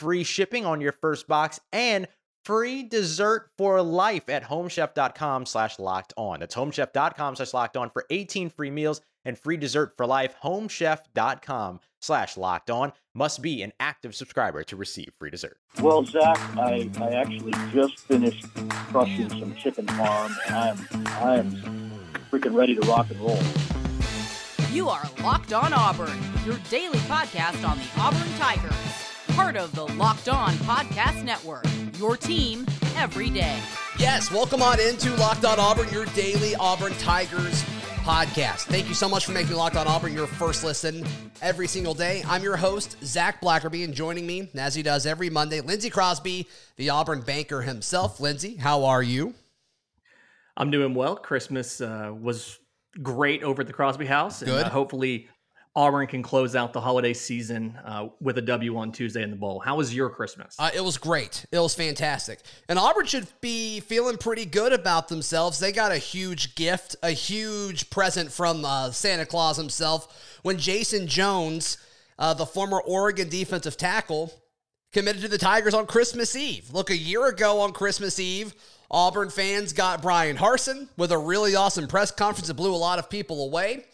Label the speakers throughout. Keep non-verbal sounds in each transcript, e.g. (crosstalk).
Speaker 1: free shipping on your first box and free dessert for life at homechef.com slash locked on. That's homechef.com slash locked on for 18 free meals and free dessert for life. Homechef.com slash locked on must be an active subscriber to receive free dessert.
Speaker 2: Well, Zac, I, I actually just finished crushing some chicken farm and I'm I'm freaking ready to rock and roll.
Speaker 3: You are Locked On Auburn, your daily podcast on the Auburn Tigers part of the Locked On Podcast Network. Your team every day.
Speaker 4: Yes, welcome on into Locked On Auburn, your daily Auburn Tigers podcast. Thank you so much for making Locked On Auburn your first listen every single day. I'm your host, Zac Blackerby, and joining me, as he does every Monday, Lindsay Crosby, the Auburn banker himself. Lindsay, how are you?
Speaker 5: I'm doing well. Christmas uh, was great over at the Crosby house.
Speaker 4: Good.
Speaker 5: And, uh, hopefully, Auburn can close out the holiday season uh, with a W on Tuesday in the bowl. How was your Christmas?
Speaker 4: Uh, it was great. It was fantastic. And Auburn should be feeling pretty good about themselves. They got a huge gift, a huge present from uh, Santa Claus himself when Jayson Jones, uh, the former Oregon defensive tackle, committed to the Tigers on Christmas Eve. Look, a year ago on Christmas Eve, Auburn fans got Bryan Harsin with a really awesome press conference that blew a lot of people away.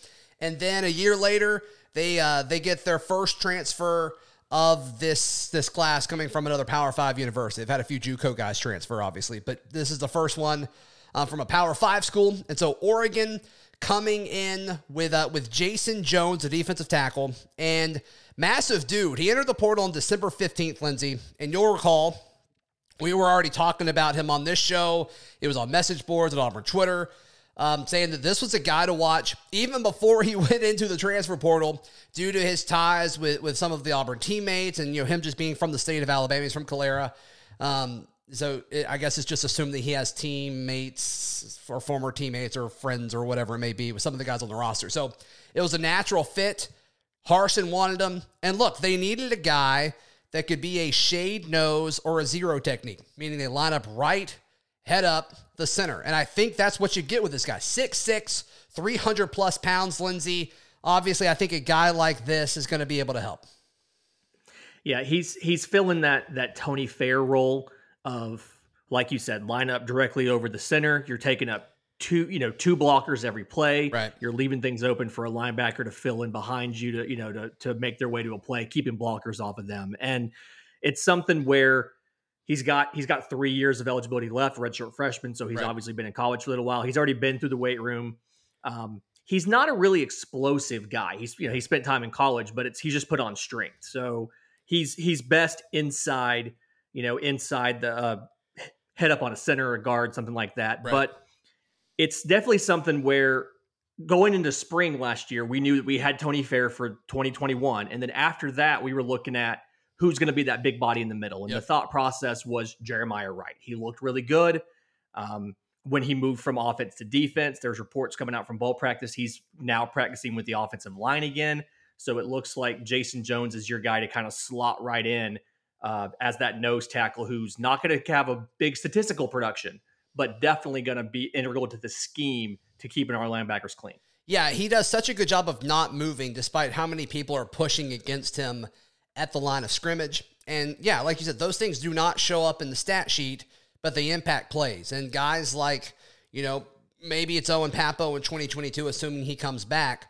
Speaker 4: And then a year later, they uh, they get their first transfer of this this class coming from another Power Five university. They've had a few JUCO guys transfer, obviously, but this is the first one uh, from a Power Five school. And so Oregon coming in with uh, with Jayson Jones, a defensive tackle, and massive dude. He entered the portal on December fifteenth, Lindsay, and you'll recall we were already talking about him on this show. It was on message boards and Auburn Twitter um, saying that this was a guy to watch even before he (laughs) went into the transfer portal due to his ties with, with some of the Auburn teammates and you know him just being from the state of Alabama. He's from Calera. Um, so it, I guess it's just assumed that he has teammates or former teammates or friends or whatever it may be with some of the guys on the roster. So it was a natural fit. Harsin wanted him. And look, they needed a guy that could be a shade nose or a zero technique, meaning they line up right, head up, the center. And I think that's what you get with this guy. 6'6, 300 plus pounds, Lindsay. Obviously, I think a guy like this is going to be able to help.
Speaker 5: Yeah, he's he's filling that that Tony Fair role of like you said, line up directly over the center. You're taking up two, you know, two blockers every play.
Speaker 4: Right.
Speaker 5: You're leaving things open for a linebacker to fill in behind you to, you know, to to make their way to a play, keeping blockers off of them. And it's something where He's got he's got three years of eligibility left, redshirt freshman, so he's right. obviously been in college for a little while. He's already been through the weight room. Um, he's not a really explosive guy. He's you know he spent time in college, but it's he's just put on strength. So he's he's best inside, you know, inside the uh, head up on a center or guard, something like that. Right. But it's definitely something where going into spring last year, we knew that we had Tony Fair for 2021, and then after that, we were looking at who's going to be that big body in the middle. And yep. the thought process was Jeremiah Wright. He looked really good. Um, when he moved from offense to defense, there's reports coming out from ball practice. He's now practicing with the offensive line again. So it looks like Jayson Jones is your guy to kind of slot right in uh, as that nose tackle who's not going to have a big statistical production, but definitely going to be integral to the scheme to keeping our linebackers clean.
Speaker 4: Yeah, he does such a good job of not moving despite how many people are pushing against him at the line of scrimmage. And yeah, like you said, those things do not show up in the stat sheet, but they impact plays. And guys like, you know, maybe it's Owen Pappoe in 2022, assuming he comes back,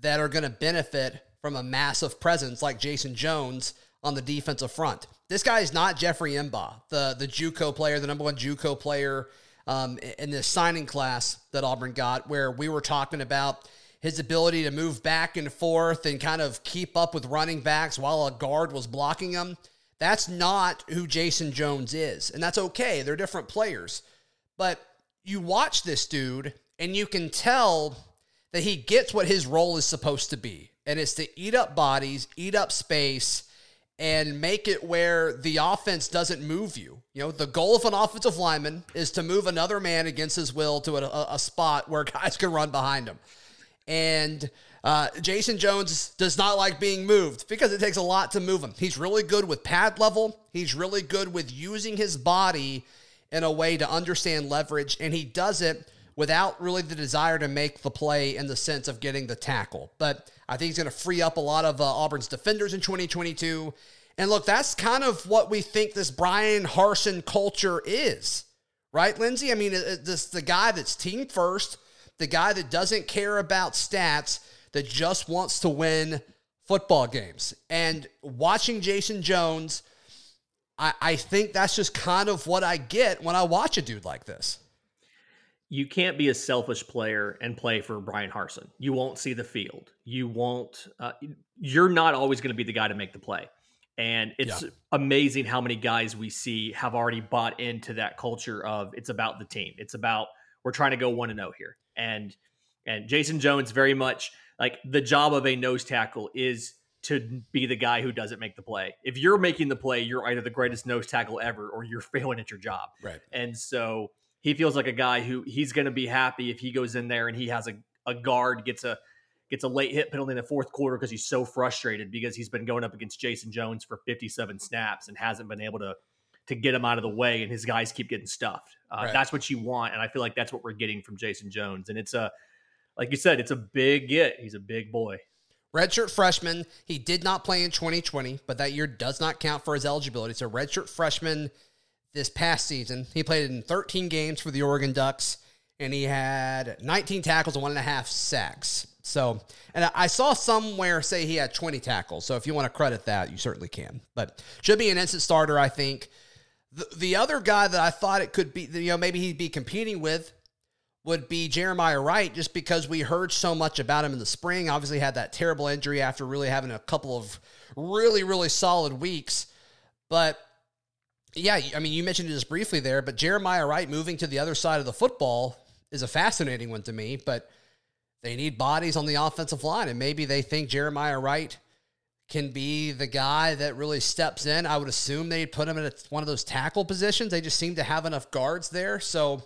Speaker 4: that are going to benefit from a massive presence like Jayson Jones on the defensive front. This guy is not Jeffrey M'ba, the the JUCO player, the number one JUCO player um, in this signing class that Auburn got, where we were talking about his ability to move back and forth and kind of keep up with running backs while a guard was blocking him. That's not who Jayson Jones is. And that's okay. They're different players. But you watch this dude and you can tell that he gets what his role is supposed to be. And it's to eat up bodies, eat up space, and make it where the offense doesn't move you. You know, the goal of an offensive lineman is to move another man against his will to a, a spot where (laughs) guys can run behind him. And uh, Jayson Jones does not like being moved because it takes a lot to move him. He's really good with pad level. He's really good with using his body in a way to understand leverage, and he does it without really the desire to make the play in the sense of getting the tackle. But I think he's going to free up a lot of uh, Auburn's defenders in 2022. And look, that's kind of what we think this Bryan Harsin culture is, right, Lindsay? I mean, this the guy that's team first the guy that doesn't care about stats, that just wants to win football games. And watching Jayson Jones, I, I think that's just kind of what I get when I watch a dude like this.
Speaker 5: You can't be a selfish player and play for Bryan Harsin. You won't see the field. You won't. Uh, you're not always going to be the guy to make the play. And it's yeah. amazing how many guys we see have already bought into that culture of it's about the team. It's about we're trying to go one and zero oh here and and Jayson Jones very much like the job of a nose tackle is to be the guy who doesn't make the play. If you're making the play, you're either the greatest nose tackle ever or you're (laughs) failing at your job.
Speaker 4: Right.
Speaker 5: And so he feels like a guy who he's going to be happy if he goes in there and he has a, a guard gets a gets a late hit penalty in the fourth quarter because he's so frustrated because he's been going up against Jayson Jones for 57 snaps and hasn't been able to to get him out of the way, and his guys keep getting stuffed. Uh, right. That's what you want, and I feel like that's what we're getting from Jayson Jones. And it's a, like you said, it's a big get. He's a big boy.
Speaker 4: Redshirt freshman. He did not play in 2020, but that year does not count for his eligibility. So redshirt freshman this past season. He played in 13 games for the Oregon Ducks, and he had 19 tackles and one and a half sacks. So, and I saw somewhere say he had 20 tackles. So if you want to credit that, you certainly can. But should be an instant starter, I think. The, the other guy that I thought it could be, you know, maybe he'd be competing with would be Jeremiah Wright, just because we heard so much about him in the spring. Obviously, had that terrible injury after really having a couple of really, really solid weeks. But yeah, I mean, you mentioned it just briefly there, but Jeremiah Wright moving to the other side of the football is a fascinating one to me. But they need bodies on the offensive line, and maybe they think Jeremiah Wright can be the guy that really steps in. I would assume they'd put him in a, one of those tackle positions. They just seem to have enough guards there. So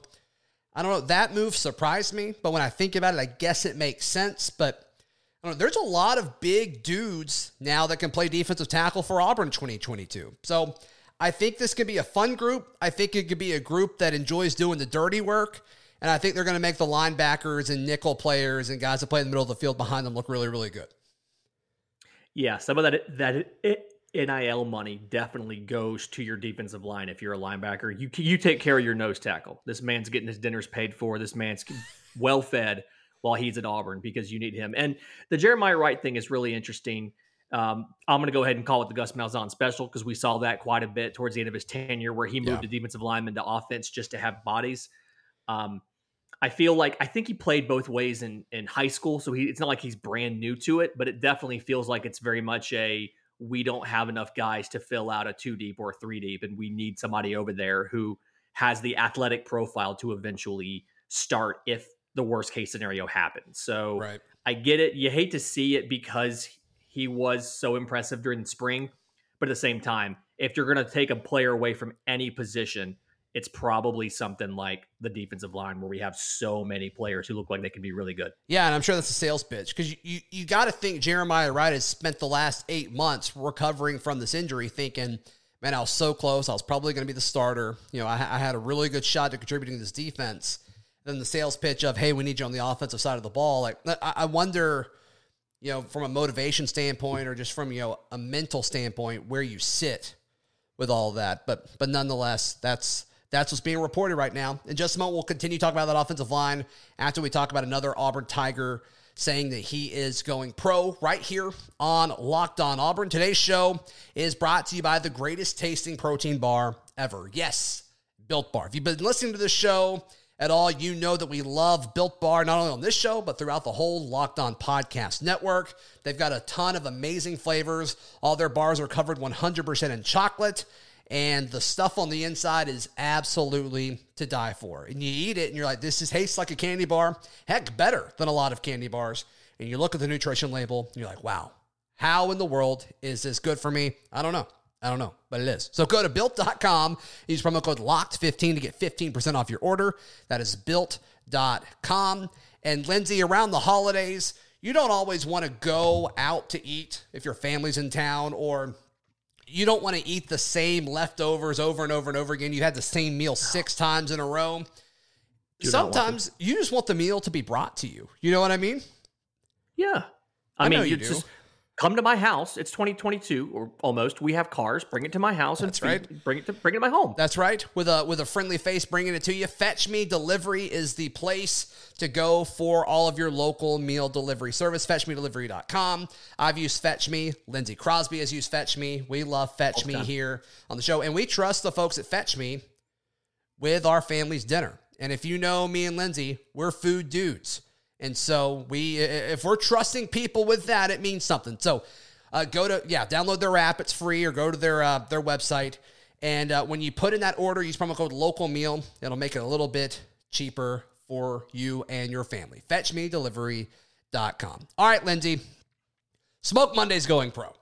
Speaker 4: I don't know. That move surprised me, but when I think about it, I guess it makes sense. But know, there's a lot of big dudes now that can play defensive tackle for Auburn 2022. So I think this could be a fun group. I think it could be a group that enjoys doing the dirty work. And I think they're going to make the linebackers and nickel players and guys that play in the middle of the field behind them look really, really good.
Speaker 5: Yeah, some of that that NIL money definitely goes to your defensive line. If you're a linebacker, you you take care of your nose tackle. This man's getting his dinners paid for. This man's (laughs) well fed while he's at Auburn because you need him. And the Jeremiah Wright thing is really interesting. Um, I'm going to go ahead and call it the Gus Malzahn special because we saw that quite a bit towards the end of his tenure, where he moved yeah. a defensive lineman to offense just to have bodies. Um, I feel like I think he played both ways in in high school, so he it's not like he's brand new to it, but it definitely feels like it's very much a we don't have enough guys to fill out a two deep or three deep, and we need somebody over there who has the athletic profile to eventually start if the worst case scenario happens. So
Speaker 4: right.
Speaker 5: I get it. You hate to see it because he was so impressive during the spring, but at the same time, if you're going to take a player away from any position, it's probably something like the defensive line where we have so many players who look like they can be really good.
Speaker 4: Yeah, and I'm sure that's a sales pitch because you, you, you got to think Jeremiah Wright has spent the last eight months recovering from this injury, thinking, man, I was so close. I was probably going to be the starter. You know, I, I, had a really good shot to contributing to this defense. Then the sales pitch of, hey, we need you on the offensive side of the ball. Like, I, I wonder, you know, from a motivation standpoint or just from, you know, a mental standpoint, where you sit with all that. But, but nonetheless, that's, that's what's being reported right now. In just a moment, we'll continue talking about that offensive line after we talk about another Auburn Tiger saying that he is going pro right here on Locked On Auburn. Today's show is brought to you by the greatest tasting protein bar ever. Yes, Built Bar. If you've been listening to this show at all, you know that we love Built Bar, not only on this show, but throughout the whole Locked On Podcast Network. They've got a ton of amazing flavors. All their bars are covered 100% in chocolate, and the stuff on the inside is absolutely to die for. And you eat it, and you're like, this is tastes like a candy bar. Heck, better than a lot of candy bars. And you look at the nutrition label, and you're like, wow, how in the world is this good for me? I don't know. I don't know, but it is. So go to built.com, use promo code LOCKED15 to get 15% off your order. That is built.com. And Lindsay, around the holidays, you don't always want to go out to eat if your family's in town or you don't want to eat the same leftovers over and over and over again. You had the same meal six times in a row.
Speaker 5: Want
Speaker 4: Sometimes you just want the meal to be brought to you. You know what I mean?
Speaker 5: Yeah. I,
Speaker 4: I
Speaker 5: mean,
Speaker 4: know
Speaker 5: you
Speaker 4: you do.
Speaker 5: just come to my house. It's 2022 or almost. We have cars. Bring it to my house
Speaker 4: That's
Speaker 5: and
Speaker 4: right.
Speaker 5: feed- Bring it to bring it to my home.
Speaker 4: That's right. With a with a friendly face bringing it to you. Fetch Me Delivery is the place to go for all of your local meal delivery service. FetchMeDelivery.com. I've used Fetch Me. Lindsay Crosby has used Fetch Me. We love Fetch Me here on the show, and we trust the folks at Fetch Me with our family's dinner. And if you know me and Lindsay, we're food dudes. And so we if we're trusting people with that, it means something. So uh, go to yeah, download their app. It's free, or go to their uh, their website. And uh, when you put in that order, use promo code local meal. It'll make it a little bit cheaper for you and your family. FetchMeDelivery.com. All right, Lindsay. Smoke Monday's going pro.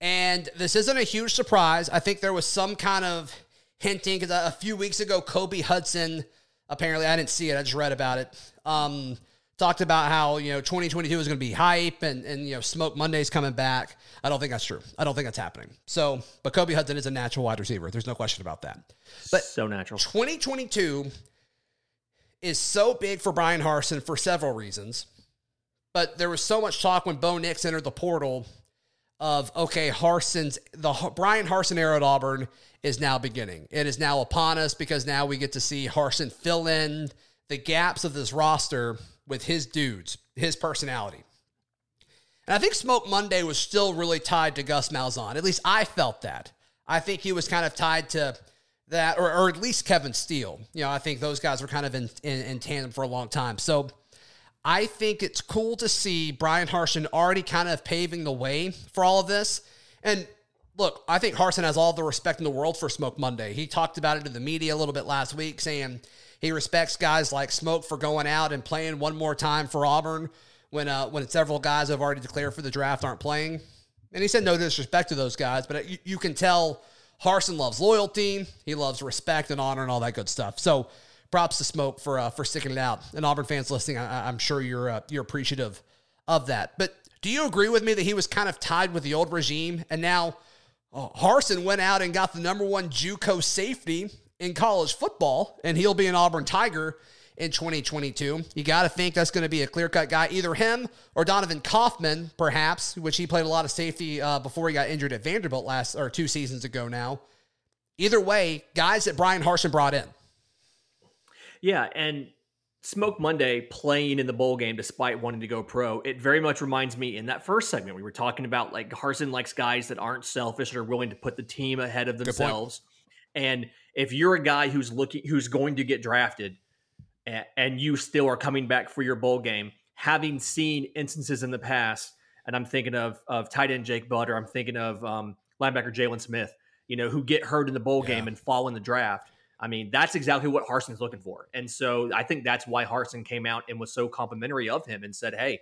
Speaker 4: And this isn't a huge surprise. I think there was some kind of hinting because a few weeks ago, Kobe Hudson, apparently, I didn't see it, I just read about it, um, talked about how, you know, 2022 is going to be hype and, and, you know, Smoke Monday's coming back. I don't think that's true. I don't think that's happening. So, but Kobe Hudson is a natural wide receiver. There's no question about that. But
Speaker 5: so natural.
Speaker 4: 2022 is so big for Bryan Harsin for several reasons. But there was so much talk when Bo Nix entered the portal of okay, Harsin's the Bryan Harsin era at Auburn is now beginning. It is now upon us because now we get to see Harsin fill in the gaps of this roster with his dudes, his personality. And I think Smoke Monday was still really tied to Gus Malzahn. At least I felt that. I think he was kind of tied to that, or, or at least Kevin Steele. You know, I think those guys were kind of in, in, in tandem for a long time. So I think it's cool to see Bryan Harsin already kind of paving the way for all of this. And look, I think Harsin has all the respect in the world for Smoke Monday. He talked about it to the media a little bit last week, saying he respects guys like Smoke for going out and playing one more time for Auburn when uh, when several guys have already declared for the draft aren't playing. And he said no disrespect to those guys, but you, you can tell Harsin loves loyalty, he loves respect and honor and all that good stuff. So props to Smoke for uh, for sticking it out. And Auburn fans listening, I, I'm sure you're uh, you're appreciative of that. But do you agree with me that he was kind of tied with the old regime, and now uh, Harsin went out and got the number one JUCO safety in college football, and he'll be an Auburn Tiger in 2022. You got to think that's going to be a clear cut guy, either him or Donovan Kaufman, perhaps, which he played a lot of safety uh, before he got injured at Vanderbilt last or two seasons ago now. Either way, guys that Bryan Harsin brought in.
Speaker 5: Yeah, and Smoke Monday playing in the bowl game despite wanting to go pro, it very much reminds me in that first segment we were talking about like Harsin likes guys that aren't selfish and are willing to put the team ahead of themselves. And if you're a guy who's looking who's going to get drafted and, and you still are coming back for your bowl game, having seen instances in the past, and I'm thinking of of tight end Jake Butter, I'm thinking of um, linebacker Jaylon Smith, you know, who get hurt in the bowl game and fall in the draft. I mean, that's exactly what Harsin's looking for. And so I think that's why Harsin came out and was so complimentary of him and said, Hey,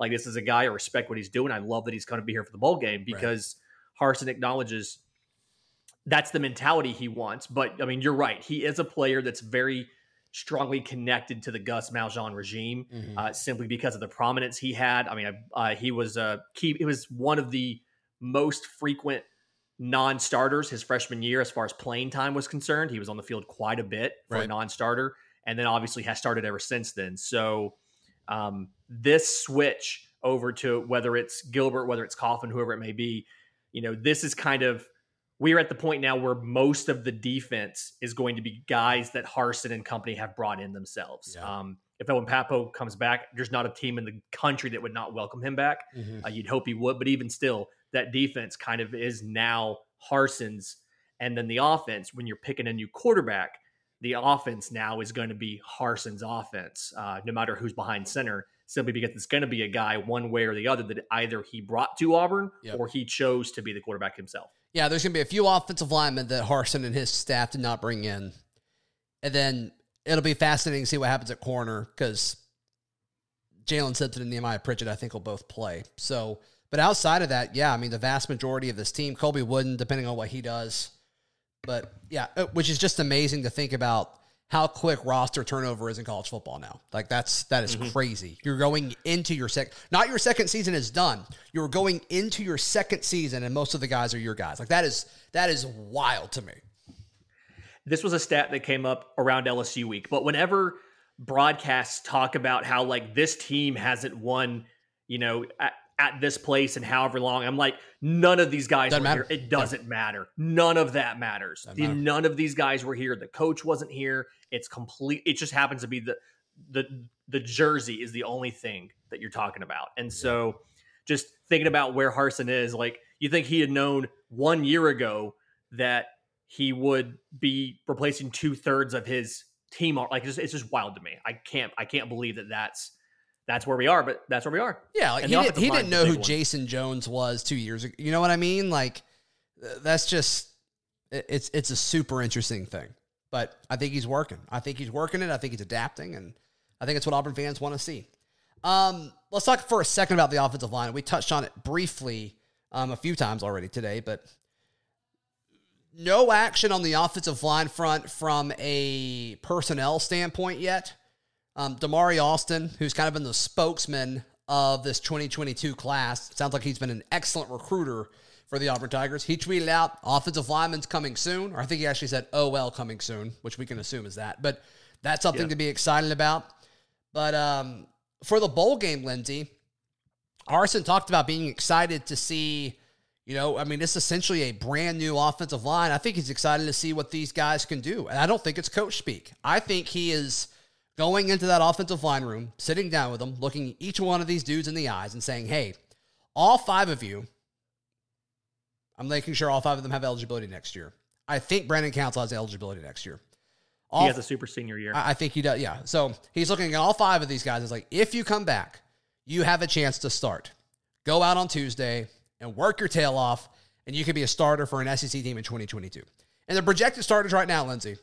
Speaker 5: like this is a guy, I respect what he's doing. I love that he's going to be here for the bowl game because Harsin acknowledges that's the mentality he wants. But I mean, you're right. He is a player that's very strongly connected to the Gus Malzahn regime uh, simply because of the prominence he had. I mean, uh, he was a key, he was one of the most frequent non-starters his freshman year as far as playing time was concerned. He was on the field quite a bit for a non-starter, and then obviously has started ever since then. So um, this switch over to whether it's Gilbert, whether it's Coffin, whoever it may be, you know, this is kind of we're at the point now where most of the defense is going to be guys that Harsin and company have brought in themselves.
Speaker 4: Yeah.
Speaker 5: Um, if Owen Pappoe comes back, there's not a team in the country that would not welcome him back.
Speaker 4: Mm-hmm.
Speaker 5: Uh, you'd hope he would, but even still, that defense kind of is now Harsin's. And then the offense, when you're picking a new quarterback, the offense now is going to be Harsin's offense, uh, no matter who's behind center, simply because it's going to be a guy one way or the other that either he brought to Auburn
Speaker 4: Yep.
Speaker 5: or he chose to be the quarterback himself.
Speaker 4: Yeah, there's going to be a few offensive linemen that Harsin and his staff did not bring in. And then it'll be fascinating to see what happens at corner because Jaylin Simpson and Nehemiah Pritchett, I think, will both play. So, but outside of that, yeah, I mean, the vast majority of this team, Colby Wooden, depending on what he does. But yeah, uh, which is just amazing to think about how quick roster turnover is in college football now. Like that's that is mm-hmm. crazy. You're going into your second not your second season is done. You're going into your second season and most of the guys are your guys. Like that is that is wild to me.
Speaker 5: this was a stat that came up around LSU week, but whenever broadcasts talk about how like this team hasn't won, you know, at, this place and however long, I'm like, none of these guys
Speaker 4: Doesn't
Speaker 5: were
Speaker 4: matter.
Speaker 5: here. It doesn't matter. None of that matters.
Speaker 4: Doesn't
Speaker 5: The-
Speaker 4: matter.
Speaker 5: none of these guys were here. The coach wasn't here. It's complete. It just happens to be the the the jersey is the only thing that you're talking about. And so, just thinking about where Harsin is, like you think he had known one year ago that he would be replacing two thirds of his team. Like it's, it's just wild to me. I can't I can't believe that that's that's where we are. But that's where we are.
Speaker 4: Yeah, like he, did, he didn't know who
Speaker 5: one.
Speaker 4: Jayson Jones was 2 years ago. You know what I mean? Like that's just it's it's a super interesting thing. But I think he's working. I think he's working it. I think he's adapting and I think it's what Auburn fans want to see. Um, let's talk for a second about the offensive line. We touched on it briefly um, a few times already today, but no action on the offensive line front from a personnel standpoint yet. Um, Damari Alston, who's kind of been the spokesman of this 2022 class, sounds like he's been an excellent recruiter for the Auburn Tigers. He tweeted out, "Offensive lineman's coming soon," or I think he actually said "OL coming soon," which we can assume is that. But that's something
Speaker 5: Yeah.
Speaker 4: to be excited about. But um, for the bowl game, Lindsay, Harsin talked about being excited to see, you know, I mean, it's essentially a brand new offensive line. I think he's excited to see what these guys can do. And I don't think it's coach speak. I think he is going into that offensive line room, sitting down with them, looking each one of these dudes in the eyes and saying, hey, all five of you, I'm making sure all five of them have eligibility next year. I think Brandon Council has eligibility next year. All
Speaker 5: he has a super senior year.
Speaker 4: I I think he does. Yeah. So he's looking at all five of these guys. It's like, if you come back, you have a chance to start. Go out on Tuesday and work your tail off, and you could be a starter for an SEC team in 2022. And the projected starters right now, Lindsay,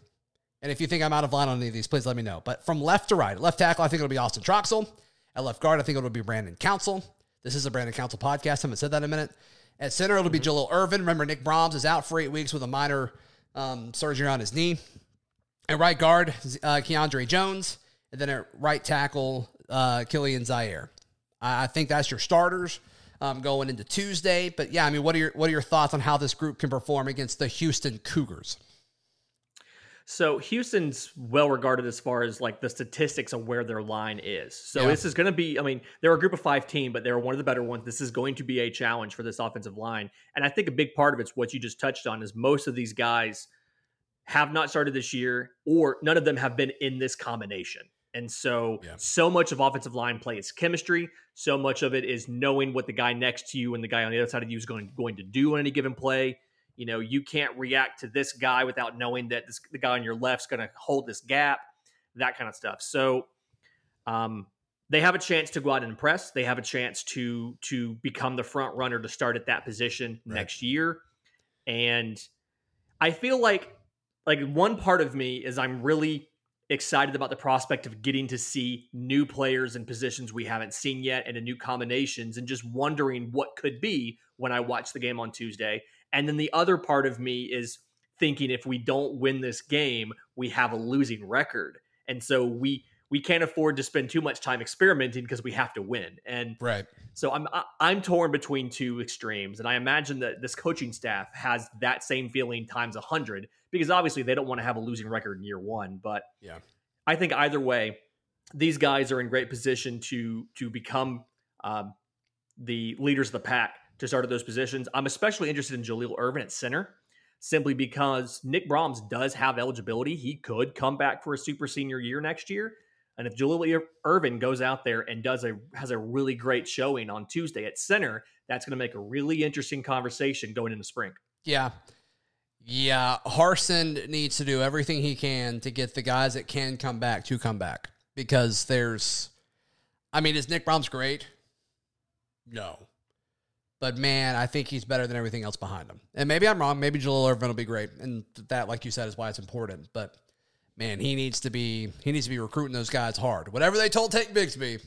Speaker 4: and if you think I'm out of line on any of these, please let me know. But from left to right, left tackle, I think it'll be Austin Troxell. At left guard, I think it'll be Brandon Council. This is a Brandon Council podcast. I haven't said that in a minute. At center, it'll be Jalil Irvin. Remember, Nick Brahms is out for eight weeks with a minor um, surgery on his knee. At right guard, uh, Keiondre Jones. And then at right tackle, uh, Kilian Zierer. I I think that's your starters um, going into Tuesday. But yeah, I mean, what are your what are your thoughts on how this group can perform against the Houston Cougars?
Speaker 5: So Houston's well regarded as far as like the statistics of where their line is. So
Speaker 4: Yeah.
Speaker 5: this is going to be, I mean, they're a group of five team, but they're one of the better ones. This is going to be a challenge for this offensive line. And I think a big part of it's what you just touched on is most of these guys have not started this year or none of them have been in this combination. And so,
Speaker 4: Yeah.
Speaker 5: so much of offensive line play is chemistry. So much of it is knowing what the guy next to you and the guy on the other side of you is going, going to do on any given play. You know, you can't react to this guy without knowing that this, the guy on your left's going to hold this gap, that kind of stuff. So, um, they have a chance to go out and impress. They have a chance to to become the front runner to start at that position
Speaker 4: Right.
Speaker 5: next year. And I feel like like one part of me is I'm really excited about the prospect of getting to see new players in positions we haven't seen yet and new combinations and just wondering what could be when I watch the game on Tuesday. And then the other part of me is thinking if we don't win this game, we have a losing record. And so we we can't afford to spend too much time experimenting because we have to win. And
Speaker 4: Right.
Speaker 5: so I'm I'm torn between two extremes, and I imagine that this coaching staff has that same feeling times a hundred because obviously they don't want to have a losing record in year one. But
Speaker 4: Yeah.
Speaker 5: I think either way, these guys are in great position to to become um, the leaders of the pack to start at those positions. I'm especially interested in Jalil Irvin at center, simply because Nick Brahms does have eligibility. He could come back for a super senior year next year. And if Jalil Irvin goes out there and does a has a really great showing on Tuesday at center, that's going to make a really interesting conversation going into spring.
Speaker 4: Yeah. Yeah, Harsin needs to do everything he can to get the guys that can come back to come back because there's, I mean, is Nick Brahms great? No. But man, I think he's better than everything else behind him. And maybe I'm wrong. Maybe Jalil Irvin will be great. And that, like you said, is why it's important. But man, he needs to be he needs to be recruiting those guys hard. Whatever they told Tank Bigsby,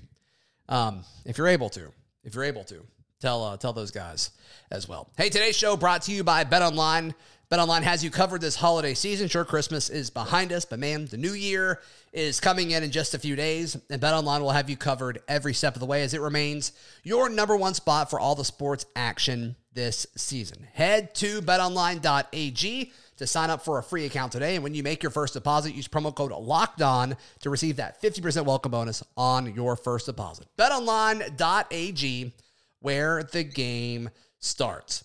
Speaker 4: um, if you're able to, if you're able to, tell uh, tell those guys as well. Hey, today's show brought to you by Bet Online. BetOnline has you covered this holiday season. Sure, Christmas is behind us, but man, the new year is coming in in just a few days, and BetOnline will have you covered every step of the way as it remains your number one spot for all the sports action this season. Head to betonline.ag to sign up for a free account today, and when you make your first deposit, use promo code Locked On to receive that 50% welcome bonus on your first deposit. BetOnline.ag, where the game starts.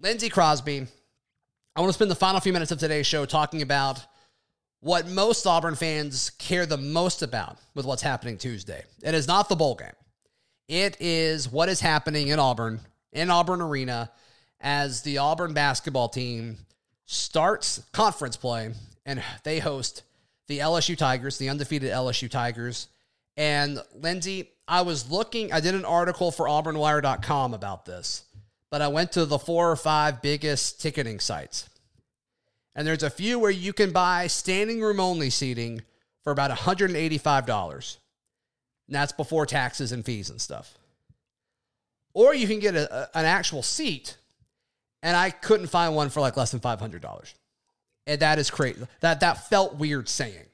Speaker 4: Lindsay Crosby. I want to spend the final few minutes of today's show talking about what most Auburn fans care the most about with what's happening Tuesday. It is not the bowl game. It is what is happening in Auburn, in Auburn Arena, as the Auburn basketball team starts conference play and they host the LSU Tigers, the undefeated LSU Tigers. And Lindsay, I was looking, I did an article for AuburnWire.com about this but I went to the four or five biggest ticketing sites. And there's a few where you can buy standing room only seating for about $185. And that's before taxes and fees and stuff. Or you can get a, a, an actual seat, and I couldn't find one for like less than $500. And that is crazy. That, that felt weird saying.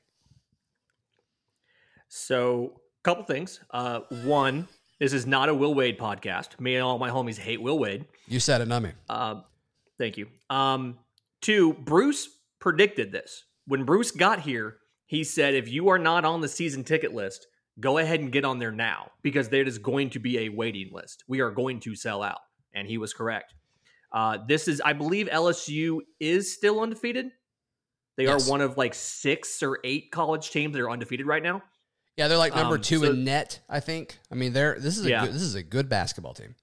Speaker 5: So, a couple things. Uh, one, this is not a Will Wade podcast. Me and all my homies hate Will Wade.
Speaker 4: You said it, not me.
Speaker 5: Um, thank you. Um, two, Bruce predicted this. When Bruce got here, he said, if you are not on the season ticket list, go ahead and get on there now because there is going to be a waiting list. We are going to sell out. And he was correct. Uh, this is, I believe LSU is still undefeated. They yes. are one of like six or eight college teams that are undefeated right now.
Speaker 4: Yeah, they're like number um, two so, in net. I think. I mean, they're this is a yeah. good, this is a good basketball team.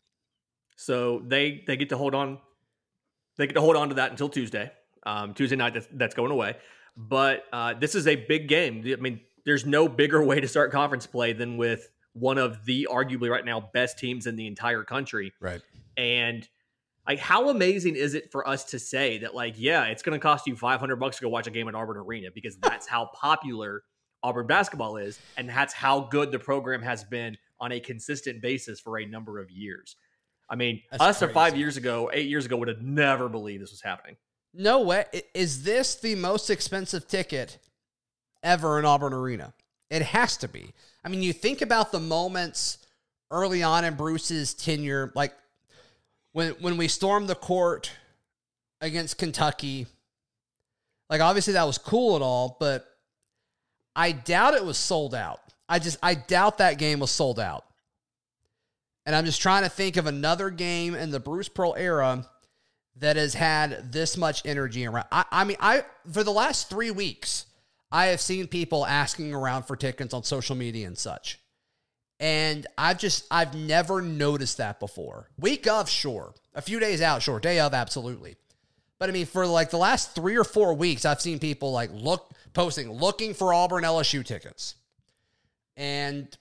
Speaker 5: So they they get to hold on. They get to hold on to that until Tuesday. Um, Tuesday night that's, that's going away. But uh, this is a big game. I mean, there's no bigger way to start conference play than with one of the arguably right now best teams in the entire country.
Speaker 4: Right.
Speaker 5: And like, how amazing is it for us to say that, like, yeah, it's going to cost you 500 bucks to go watch a game at Auburn Arena because that's how popular Auburn basketball is, and that's how good the program has been on a consistent basis for a number of years. I mean, that's us crazy. five years ago, eight years ago, would have never believed this was happening.
Speaker 4: No way. Is this the most expensive ticket ever in Auburn Arena? It has to be. I mean, you think about the moments early on in Bruce's tenure, like when when we stormed the court against Kentucky. Like obviously that was cool and all, but I doubt it was sold out. I just I doubt that game was sold out. And I'm just trying to think of another game in the Bruce Pearl era that has had this much energy around. I, I mean, I for the last three weeks, I have seen people asking around for tickets on social media and such. And I've just I've never noticed that before. Week of, sure. A few days out, sure. Day of, absolutely. But I mean, for like the last three or four weeks, I've seen people like look posting looking for Auburn LSU tickets. And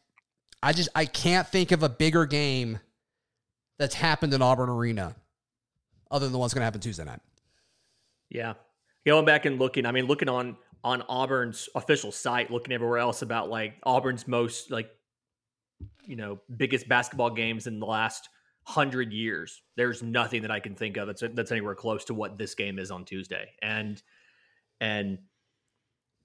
Speaker 4: I just I can't think of a bigger game that's happened in Auburn Arena other than what's going to happen Tuesday night.
Speaker 5: Yeah. Going back and looking, I mean looking on on Auburn's official site, looking everywhere else about like Auburn's most like you know, biggest basketball games in the last hundred years. There's nothing that I can think of that's that's anywhere close to what this game is on Tuesday. And and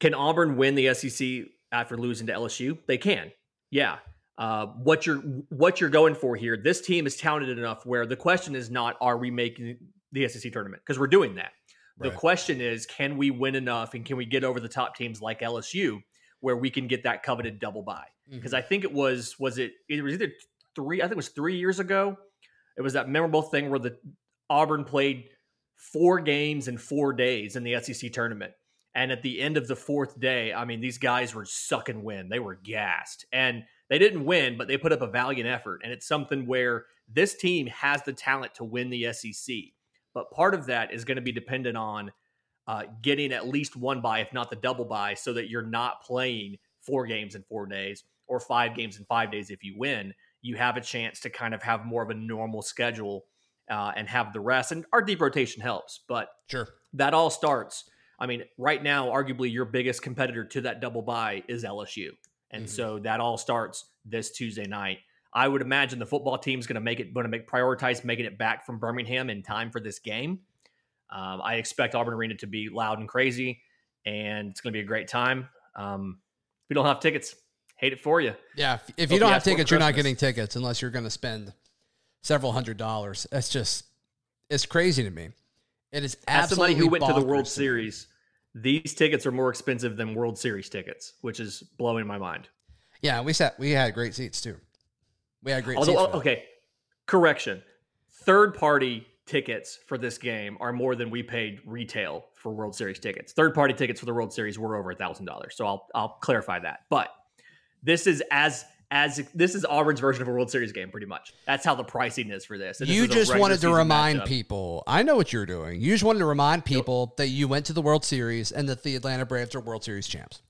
Speaker 5: can Auburn win the SEC after losing to LSU? They can. Yeah. uh, what you're what you're going for here. This team is talented enough where the question is not are we making the SEC tournament because we're doing that. The
Speaker 4: Right.
Speaker 5: question is can we win enough and can we get over the top teams like LSU where we can get that coveted double bye? Because I think it was was it it was either three I think it was three years ago. It was that memorable thing where the Auburn played four games in four days in the SEC tournament. And at the end of the fourth day, I mean, these guys were sucking wind. They were gassed. And they didn't win, but they put up a valiant effort. And it's something where this team has the talent to win the SEC. But part of that is going to be dependent on uh, getting at least one bye, if not the double bye, so that you're not playing four games in four days or five games in five days. If you win, you have a chance to kind of have more of a normal schedule uh, and have the rest. And our deep rotation helps, but
Speaker 4: Sure.
Speaker 5: that all starts. I mean, right now, arguably your biggest competitor to that double bye is LSU. And
Speaker 4: Mhm.
Speaker 5: so that all starts this Tuesday night. I would imagine the football team's going to make it, going to make prioritize making it back from Birmingham in time for this game. Um, I expect Auburn Arena to be loud and crazy, and it's going to be a great time. Um, if you don't have tickets, hate it for you.
Speaker 4: Yeah. If, if you don't have tickets, you're not getting tickets unless you're going to spend several hundred dollars. That's just, it's crazy to me. It is
Speaker 5: As somebody who went to the World. Series, these tickets are more expensive than World Series tickets, which is blowing my mind.
Speaker 4: Yeah, we sat. We had great seats too. We had great
Speaker 5: Although,
Speaker 4: seats. Oh,
Speaker 5: okay, correction. Third party tickets for this game are more than we paid retail for World Series tickets. Third party tickets for the World Series were over a thousand dollars. So I'll I'll clarify that. But this is as as this is Auburn's version of a World Series game, pretty much. That's how the pricing is for this. And
Speaker 4: You
Speaker 5: is a
Speaker 4: just wanted to remind
Speaker 5: matchup.
Speaker 4: people. I know what you're doing. You just wanted to remind people that you went to the World Series and that the Atlanta Braves are World Series champs.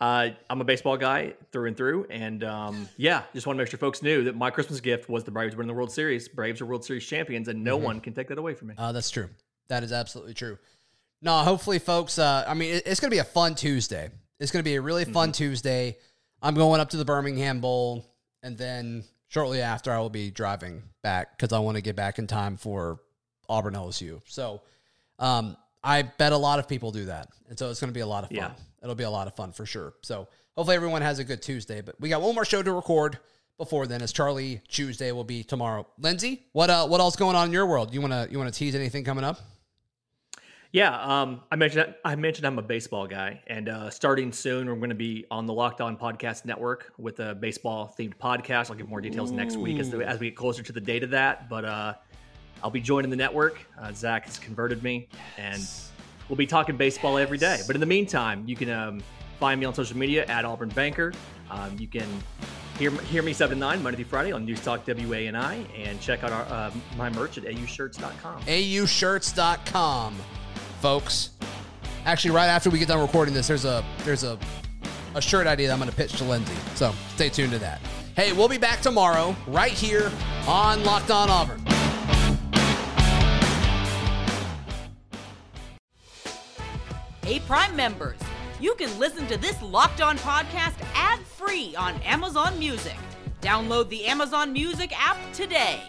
Speaker 5: Uh, I'm a baseball guy through and through, and um, yeah, just want to make sure folks knew that my Christmas gift was the Braves winning the World Series. Braves are World Series champions, and
Speaker 4: Mm-hmm.
Speaker 5: no one can take that away from me.
Speaker 4: Uh, that's true. That is absolutely true. No, hopefully, folks. Uh, I mean, it- it's going to be a fun Tuesday. It's going to be a really fun Tuesday. I'm going up to the Birmingham Bowl, and then shortly after, I will be driving back because I want to get back in time for Auburn LSU. So, um, I bet a lot of people do that, and so it's going to be a lot of fun.
Speaker 5: Yeah.
Speaker 4: It'll be a lot of fun for sure. So, hopefully, everyone has a good Tuesday. But we got one more show to record before then, as Charlie Tuesday will be tomorrow. Lindsay, what uh, what else going on in your world? You wanna you wanna tease anything coming up?
Speaker 5: Yeah, um, I mentioned I mentioned I'm a baseball guy, and uh, starting soon, we're going to be on the Locked On Podcast Network with a baseball themed podcast. I'll give more details next week as, as we get closer to the date of that. But uh, I'll be joining the network. Uh, Zac has converted me, and we'll be talking baseball every day. But in the meantime, you can um, find me on social media at Auburn Banker. Um, you can hear hear me seven to nine Monday through Friday on News Talk WANI, and check out our uh, my merch at aushirts.com.
Speaker 4: aushirts.com, folks. Actually, right after we get done recording this, there's a there's a a shirt idea that I'm going to pitch to Lindsay. So stay tuned to that. Hey, we'll be back tomorrow right here on Locked On Auburn.
Speaker 3: Hey, Prime members, you can listen to this Locked On podcast ad free on Amazon Music. Download the Amazon Music app today.